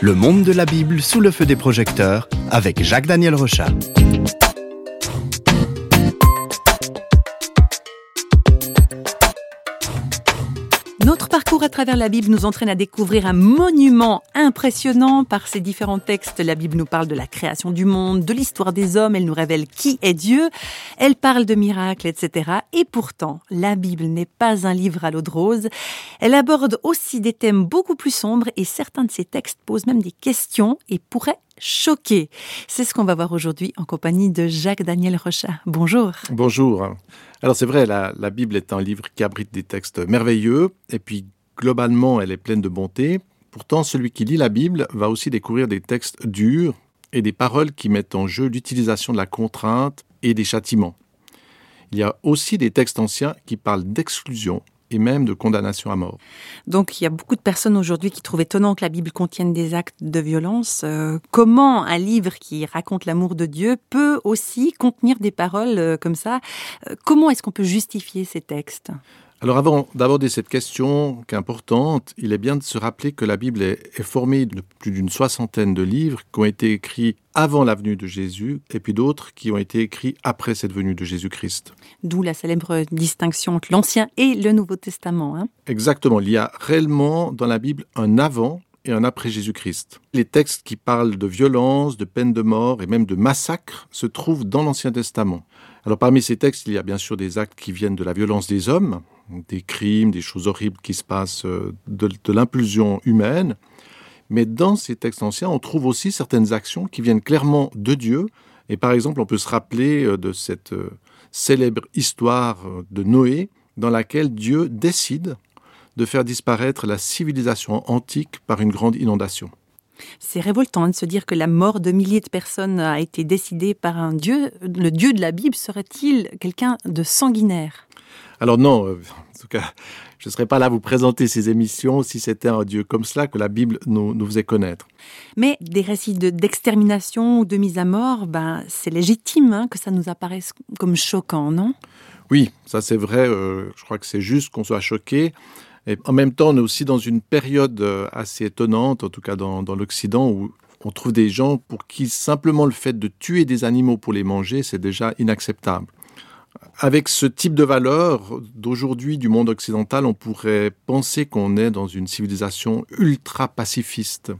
Le monde de la Bible sous le feu des projecteurs avec Jacques-Daniel Rochat. Travers la Bible nous entraîne à découvrir un monument impressionnant par ses différents textes. La Bible nous parle de la création du monde, de l'histoire des hommes, elle nous révèle qui est Dieu, elle parle de miracles, etc. Et pourtant, la Bible n'est pas un livre à l'eau de rose. Elle aborde aussi des thèmes beaucoup plus sombres et certains de ses textes posent même des questions et pourraient choquer. C'est ce qu'on va voir aujourd'hui en compagnie de Jacques-Daniel Rochat. Bonjour. Bonjour. Alors c'est vrai, la, la, Bible est un livre qui abrite des textes merveilleux, et puis globalement, elle est pleine de bonté. Pourtant, celui qui lit la Bible va aussi découvrir des textes durs et des paroles qui mettent en jeu l'utilisation de la contrainte et des châtiments. Il y a aussi des textes anciens qui parlent d'exclusion et même de condamnation à mort. Donc il y a beaucoup de personnes aujourd'hui qui trouvent étonnant que la Bible contienne des actes de violence. Euh, comment un livre qui raconte l'amour de Dieu peut aussi contenir des paroles euh, comme ça? Euh, Comment est-ce qu'on peut justifier ces textes? Alors avant d'aborder cette question qui est importante, il est bien de se rappeler que la Bible est, est formée de plus d'une soixantaine de livres qui ont été écrits avant la venue de Jésus et puis d'autres qui ont été écrits après cette venue de Jésus-Christ. D'où la célèbre distinction entre l'Ancien et le Nouveau Testament. Hein Exactement, il y a réellement dans la Bible un avant et un après Jésus-Christ. Les textes qui parlent de violence, de peine de mort et même de massacre se trouvent dans l'Ancien Testament. Alors parmi ces textes, il y a bien sûr des actes qui viennent de la violence des hommes, des crimes, des choses horribles qui se passent de, de l'impulsion humaine. Mais dans ces textes anciens, on trouve aussi certaines actions qui viennent clairement de Dieu. Et par exemple, on peut se rappeler de cette célèbre histoire de Noé, dans laquelle Dieu décide de faire disparaître la civilisation antique par une grande inondation. C'est révoltant de se dire que la mort de milliers de personnes a été décidée par un Dieu. Le Dieu de la Bible serait-il quelqu'un de sanguinaire? Alors non, euh, en tout cas, je ne serais pas là à vous présenter ces émissions si c'était un Dieu comme cela que la Bible nous, nous faisait connaître. Mais des récits d'extermination de, ou de mise à mort, ben, c'est légitime hein, que ça nous apparaisse comme choquant, non? Oui, ça c'est vrai, euh, je crois que c'est juste qu'on soit choqué. En même temps, on est aussi dans une période euh, assez étonnante, en tout cas dans, dans l'Occident, où on trouve des gens pour qui simplement le fait de tuer des animaux pour les manger, c'est déjà inacceptable. Avec ce type de valeur d'aujourd'hui du monde occidental, on pourrait penser qu'on est dans une civilisation ultra pacifiste.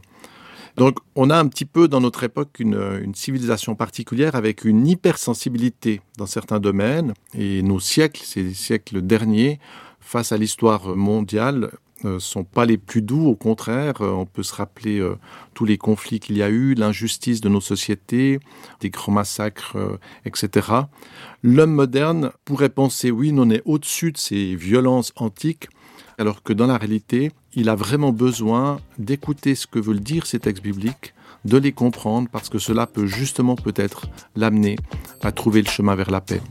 Donc on a un petit peu dans notre époque une, une civilisation particulière avec une hypersensibilité dans certains domaines, et nos siècles, ces siècles derniers, face à l'histoire mondiale euh, sont pas les plus doux. Au contraire euh, on peut se rappeler euh, tous les conflits qu'il y a eu l'injustice de nos sociétés des grands massacres etc l'homme moderne pourrait penser oui on est au-dessus de ces violences antiques alors que dans la réalité il a vraiment besoin d'écouter ce que veulent dire ces textes bibliques de les comprendre parce que cela peut justement peut-être l'amener à trouver le chemin vers la paix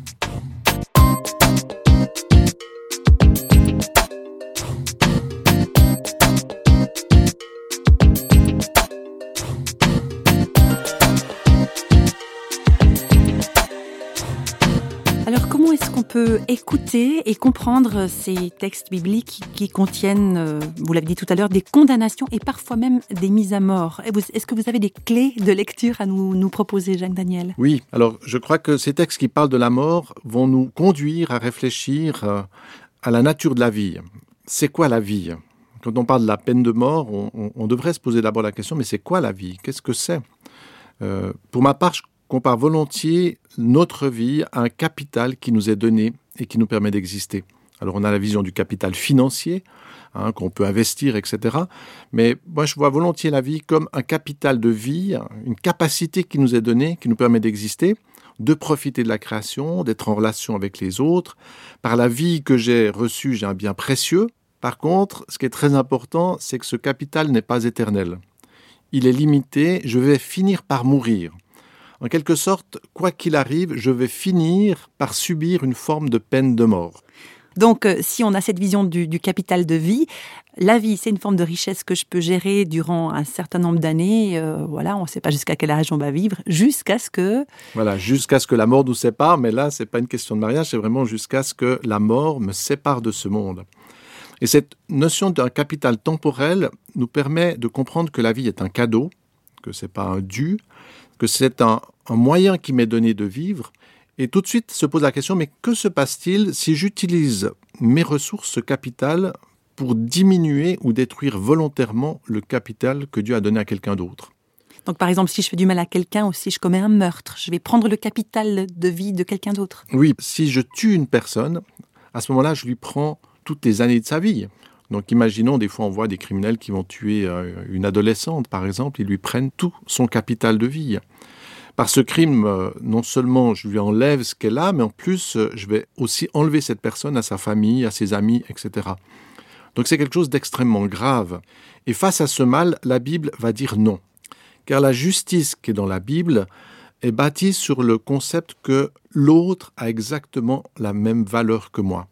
peut écouter et comprendre ces textes bibliques qui contiennent, euh, vous l'avez dit tout à l'heure, des condamnations et parfois même des mises à mort? Est-ce que vous avez des clés de lecture à nous, nous proposer, Jacques Daniel? Oui, alors je crois que ces textes qui parlent de la mort vont nous conduire à réfléchir euh, à la nature de la vie. C'est quoi la vie? Quand on parle de la peine de mort, on devrait se poser d'abord la question, mais c'est quoi la vie? Qu'est-ce que c'est? Euh, Pour ma part, je compare volontiers notre vie à un capital qui nous est donné et qui nous permet d'exister. Alors on a la vision du capital financier qu'on peut investir, etc. Mais moi je vois volontiers la vie comme un capital de vie, une capacité qui nous est donnée, qui nous permet d'exister, de profiter de la création, d'être en relation avec les autres. Par la vie que j'ai reçue, j'ai un bien précieux. Par contre, ce qui est très important, c'est que ce capital n'est pas éternel. Il est limité, je vais finir par mourir en quelque sorte, quoi qu'il arrive, je vais finir par subir une forme de peine de mort. Donc, euh, si on a cette vision du, du capital de vie, la vie, c'est une forme de richesse que je peux gérer durant un certain nombre d'années. Euh, voilà, on ne sait pas jusqu'à quel âge on va vivre, jusqu'à ce que... Voilà, jusqu'à ce que la mort nous sépare, mais là, ce n'est pas une question de mariage, c'est vraiment jusqu'à ce que la mort me sépare de ce monde. Et cette notion d'un capital temporel nous permet de comprendre que la vie est un cadeau, que c'est pas un dû, que c'est un, un moyen qui m'est donné de vivre. Et tout de suite se pose la question, mais que se passe-t-il si j'utilise mes ressources, ce capital, pour diminuer ou détruire volontairement le capital que Dieu a donné à quelqu'un d'autre? Donc par exemple, si je fais du mal à quelqu'un ou si je commets un meurtre, je vais prendre le capital de vie de quelqu'un d'autre? Oui, si je tue une personne, à ce moment-là, je lui prends toutes les années de sa vie. Donc imaginons, des fois on voit des criminels qui vont tuer euh, une adolescente, par exemple, ils lui prennent tout son capital de vie. Par ce crime, euh, non seulement je lui enlève ce qu'elle a, mais en plus, euh, je vais aussi enlever cette personne à sa famille, à ses amis, etc. Donc c'est quelque chose d'extrêmement grave. Et face à ce mal, la Bible va dire non. Car la justice qui est dans la Bible est bâtie sur le concept que l'autre a exactement la même valeur que moi.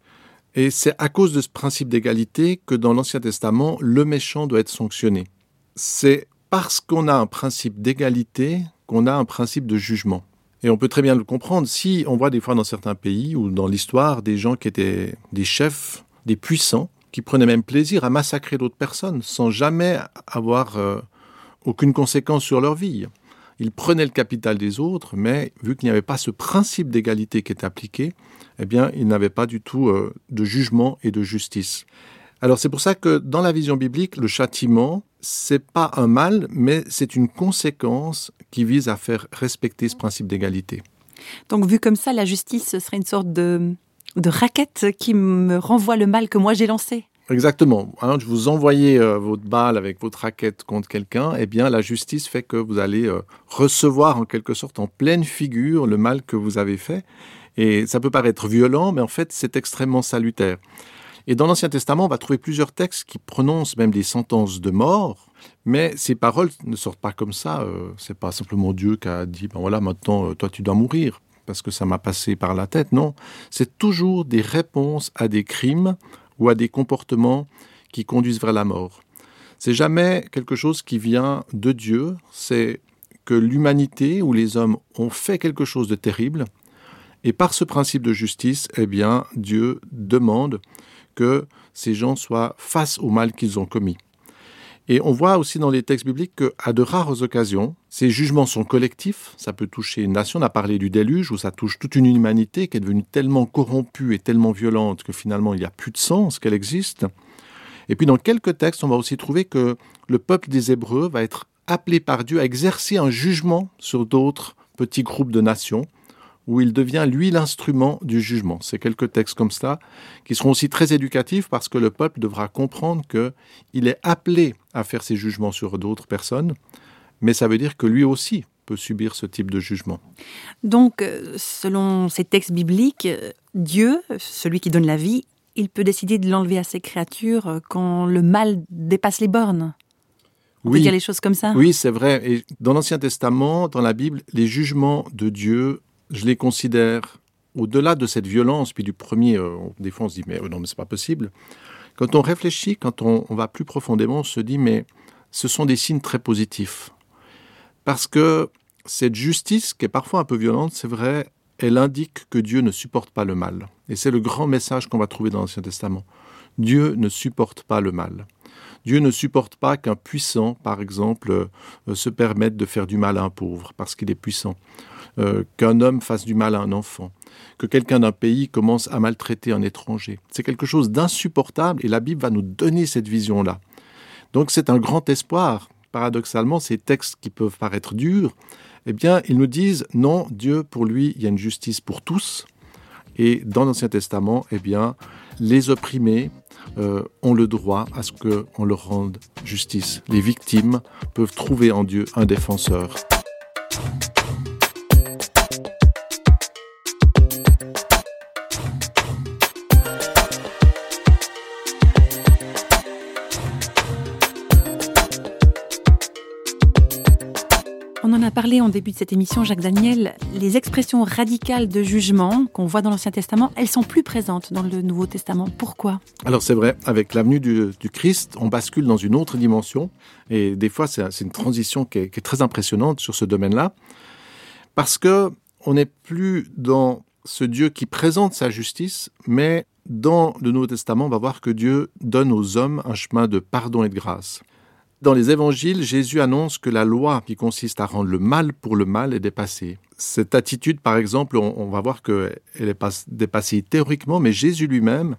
Et c'est à cause de ce principe d'égalité que dans l'Ancien Testament, le méchant doit être sanctionné. C'est parce qu'on a un principe d'égalité qu'on a un principe de jugement. Et on peut très bien le comprendre si on voit des fois dans certains pays ou dans l'histoire des gens qui étaient des chefs, des puissants, qui prenaient même plaisir à massacrer d'autres personnes sans jamais avoir euh, aucune conséquence sur leur vie. Ils prenaient le capital des autres, mais vu qu'il n'y avait pas ce principe d'égalité qui était appliqué, eh bien, ils n'avaient pas du tout euh, de jugement et de justice. Alors c'est pour ça que dans la vision biblique, le châtiment, c'est pas un mal, mais c'est une conséquence qui vise à faire respecter ce principe d'égalité. Donc vu comme ça, la justice ce serait une sorte de, de raquette qui me renvoie le mal que moi j'ai lancé. Exactement. Hein, vous envoyez euh, votre balle avec votre raquette contre quelqu'un, eh bien la justice fait que vous allez euh, recevoir en quelque sorte en pleine figure le mal que vous avez fait. Et ça peut paraître violent, mais en fait c'est extrêmement salutaire. Et dans l'Ancien Testament, on va trouver plusieurs textes qui prononcent même des sentences de mort, mais ces paroles ne sortent pas comme ça. Euh, c'est pas simplement Dieu qui a dit ben voilà maintenant toi tu dois mourir parce que ça m'a passé par la tête. Non, c'est toujours des réponses à des crimes ou à des comportements qui conduisent vers la mort. C'est jamais quelque chose qui vient de Dieu. C'est que l'humanité ou les hommes ont fait quelque chose de terrible. Et par ce principe de justice, eh Dieu demande que ces gens soient face au mal qu'ils ont commis. Et on voit aussi dans les textes bibliques qu'à de rares occasions, ces jugements sont collectifs. Ça peut toucher une nation. On a parlé du déluge où ça touche toute une humanité qui est devenue tellement corrompue et tellement violente que finalement il n'y a plus de sens qu'elle existe. Et puis dans quelques textes, on va aussi trouver que le peuple des Hébreux va être appelé par Dieu à exercer un jugement sur d'autres petits groupes de nations où il devient, lui, l'instrument du jugement. C'est quelques textes comme ça qui seront aussi très éducatifs parce que le peuple devra comprendre qu'il est appelé à faire ses jugements sur d'autres personnes, mais ça veut dire que lui aussi peut subir ce type de jugement. Donc, euh, selon ces textes bibliques, euh, Dieu, celui qui donne la vie, il peut décider de l'enlever à ses créatures euh, quand le mal dépasse les bornes. On oui, peut dire les choses comme ça Oui, c'est vrai. Et dans l'Ancien Testament, dans la Bible, les jugements de Dieu je les considère au-delà de cette violence, puis du premier, euh, des fois on se dit mais non mais c'est pas possible. Quand on réfléchit, quand on, va plus profondément, on se dit mais ce sont des signes très positifs. Parce que cette justice, qui est parfois un peu violente, c'est vrai, elle indique que Dieu ne supporte pas le mal. Et c'est le grand message qu'on va trouver dans l'Ancien Testament. Dieu ne supporte pas le mal. Dieu ne supporte pas qu'un puissant, par exemple, euh, se permette de faire du mal à un pauvre, parce qu'il est puissant euh, qu'un homme fasse du mal à un enfant, que quelqu'un d'un pays commence à maltraiter un étranger. C'est quelque chose d'insupportable et la Bible va nous donner cette vision-là. Donc c'est un grand espoir. Paradoxalement, ces textes qui peuvent paraître durs, eh bien, ils nous disent non, Dieu, pour lui, il y a une justice pour tous. Et dans l'Ancien Testament, eh bien, les opprimés euh, ont le droit à ce qu'on leur rende justice. Les victimes peuvent trouver en Dieu un défenseur. Parlé en début de cette émission, Jacques Daniel. Les expressions radicales de jugement qu'on voit dans l'Ancien Testament, elles sont plus présentes dans le Nouveau Testament. Pourquoi? Alors c'est vrai, avec l'avenue du, du, Christ, on bascule dans une autre dimension. Et des fois, c'est une transition qui est, qui est, très impressionnante sur ce domaine-là. Parce que on n'est plus dans ce Dieu qui présente sa justice, mais dans le Nouveau Testament, on va voir que Dieu donne aux hommes un chemin de pardon et de grâce. Dans les évangiles, Jésus annonce que la loi qui consiste à rendre le mal pour le mal est dépassée. Cette attitude, par exemple, on, va voir qu'elle est dépassée théoriquement, mais Jésus lui-même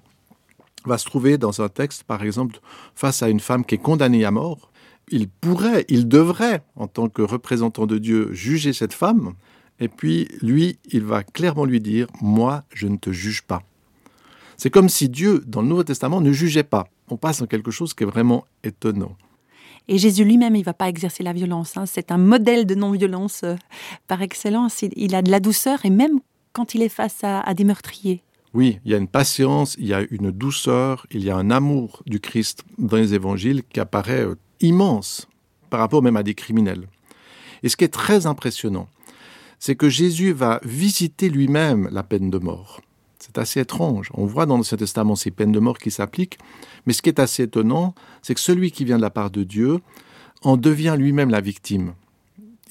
va se trouver dans un texte, par exemple, face à une femme qui est condamnée à mort. Il pourrait, il devrait, en tant que représentant de Dieu, juger cette femme, et puis lui, il va clairement lui dire, moi, je ne te juge pas. C'est comme si Dieu, dans le Nouveau Testament, ne jugeait pas. On passe en quelque chose qui est vraiment étonnant. Et Jésus lui-même, il ne va pas exercer la violence. Hein. C'est un modèle de non-violence euh, par excellence. Il, a de la douceur et même quand il est face à, des meurtriers. Oui, il y a une patience, il y a une douceur, il y a un amour du Christ dans les évangiles qui apparaît euh, immense par rapport même à des criminels. Et ce qui est très impressionnant, c'est que Jésus va visiter lui-même la peine de mort. C'est assez étrange. On voit dans l'Ancien Testament ces peines de mort qui s'appliquent, mais ce qui est assez étonnant, c'est que celui qui vient de la part de Dieu en devient lui-même la victime.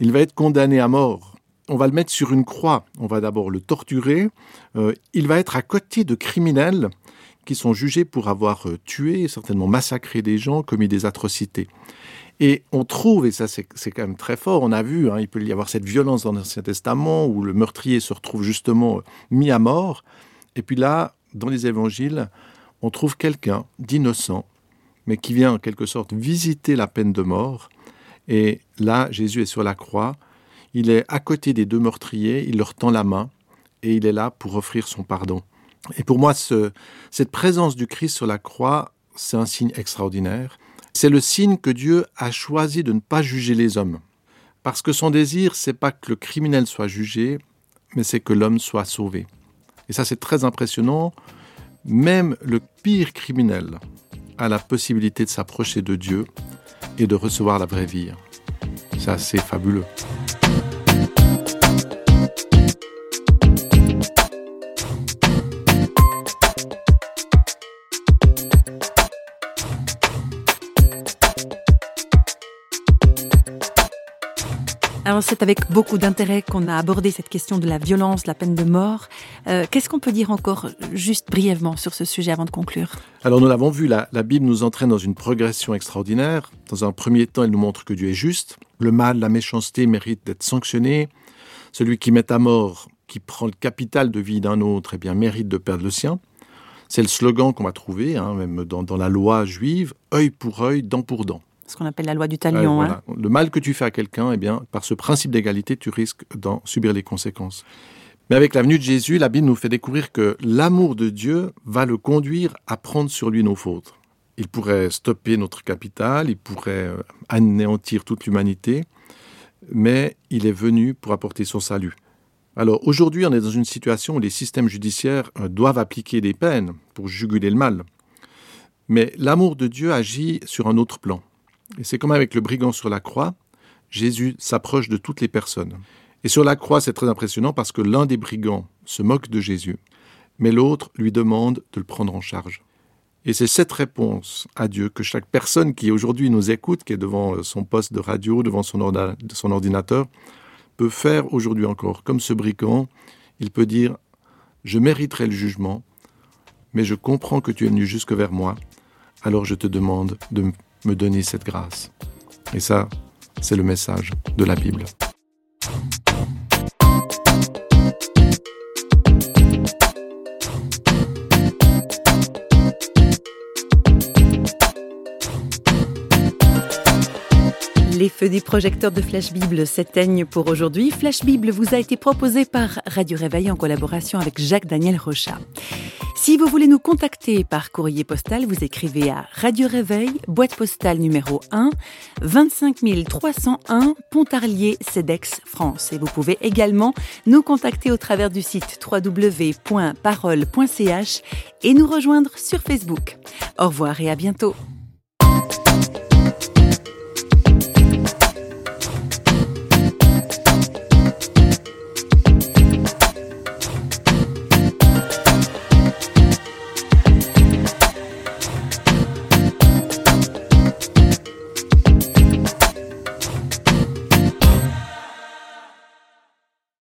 Il va être condamné à mort. On va le mettre sur une croix. On va d'abord le torturer. Euh, il va être à côté de criminels qui sont jugés pour avoir euh, tué, certainement massacré des gens, commis des atrocités. Et on trouve, et ça c'est quand même très fort, on a vu, hein, il peut y avoir cette violence dans l'Ancien Testament où le meurtrier se retrouve justement euh, mis à mort. Et puis là, dans les évangiles, on trouve quelqu'un d'innocent, mais qui vient en quelque sorte visiter la peine de mort. Et là, Jésus est sur la croix, il est à côté des deux meurtriers, il leur tend la main, et il est là pour offrir son pardon. Et pour moi, cette présence du Christ sur la croix, c'est un signe extraordinaire. C'est le signe que Dieu a choisi de ne pas juger les hommes. Parce que son désir, c'est pas que le criminel soit jugé, mais c'est que l'homme soit sauvé. Et ça, c'est très impressionnant. Même le pire criminel a la possibilité de s'approcher de Dieu et de recevoir la vraie vie. C'est assez fabuleux. C'est avec beaucoup d'intérêt qu'on a abordé cette question de la violence, la peine de mort. Euh, qu'est-ce qu'on peut dire encore juste brièvement sur ce sujet avant de conclure? Alors nous l'avons vu, la, la Bible nous entraîne dans une progression extraordinaire. Dans un premier temps, elle nous montre que Dieu est juste. Le mal, la méchanceté méritent d'être sanctionnés. Celui qui met à mort, qui prend le capital de vie d'un autre, eh bien mérite de perdre le sien. C'est le slogan qu'on va trouver, hein, même dans, dans la loi juive, œil pour œil, dent pour dent ce qu'on appelle la loi du talion. Hein. Le mal que tu fais à quelqu'un, eh bien, par ce principe d'égalité, tu risques d'en subir les conséquences. Mais avec la venue de Jésus, la Bible nous fait découvrir que l'amour de Dieu va le conduire à prendre sur lui nos fautes. Il pourrait stopper notre capital, il pourrait euh, anéantir toute l'humanité, mais il est venu pour apporter son salut. Alors aujourd'hui, on est dans une situation où les systèmes judiciaires euh, doivent appliquer des peines pour juguler le mal. Mais l'amour de Dieu agit sur un autre plan. Et c'est comme avec le brigand sur la croix, Jésus s'approche de toutes les personnes. Et sur la croix, c'est très impressionnant parce que l'un des brigands se moque de Jésus, mais l'autre lui demande de le prendre en charge. Et c'est cette réponse à Dieu que chaque personne qui aujourd'hui nous écoute, qui est devant son poste de radio, devant son, ordinateur, peut faire aujourd'hui encore. Comme ce brigand, il peut dire, je mériterai le jugement, mais je comprends que tu es venu jusque vers moi, alors je te demande de me donner cette grâce. Et ça, c'est le message de la Bible. Les feux des projecteurs de Flash Bible s'éteignent pour aujourd'hui. Flash Bible vous a été proposé par Radio Réveil en collaboration avec Jacques-Daniel Rochat. Si vous voulez nous contacter par courrier postal, vous écrivez à Radio Réveil, boîte postale numéro 1, 25 301, Pontarlier, CEDEX, France. Et vous pouvez également nous contacter au travers du site www.parole.ch et nous rejoindre sur Facebook. Au revoir et à bientôt.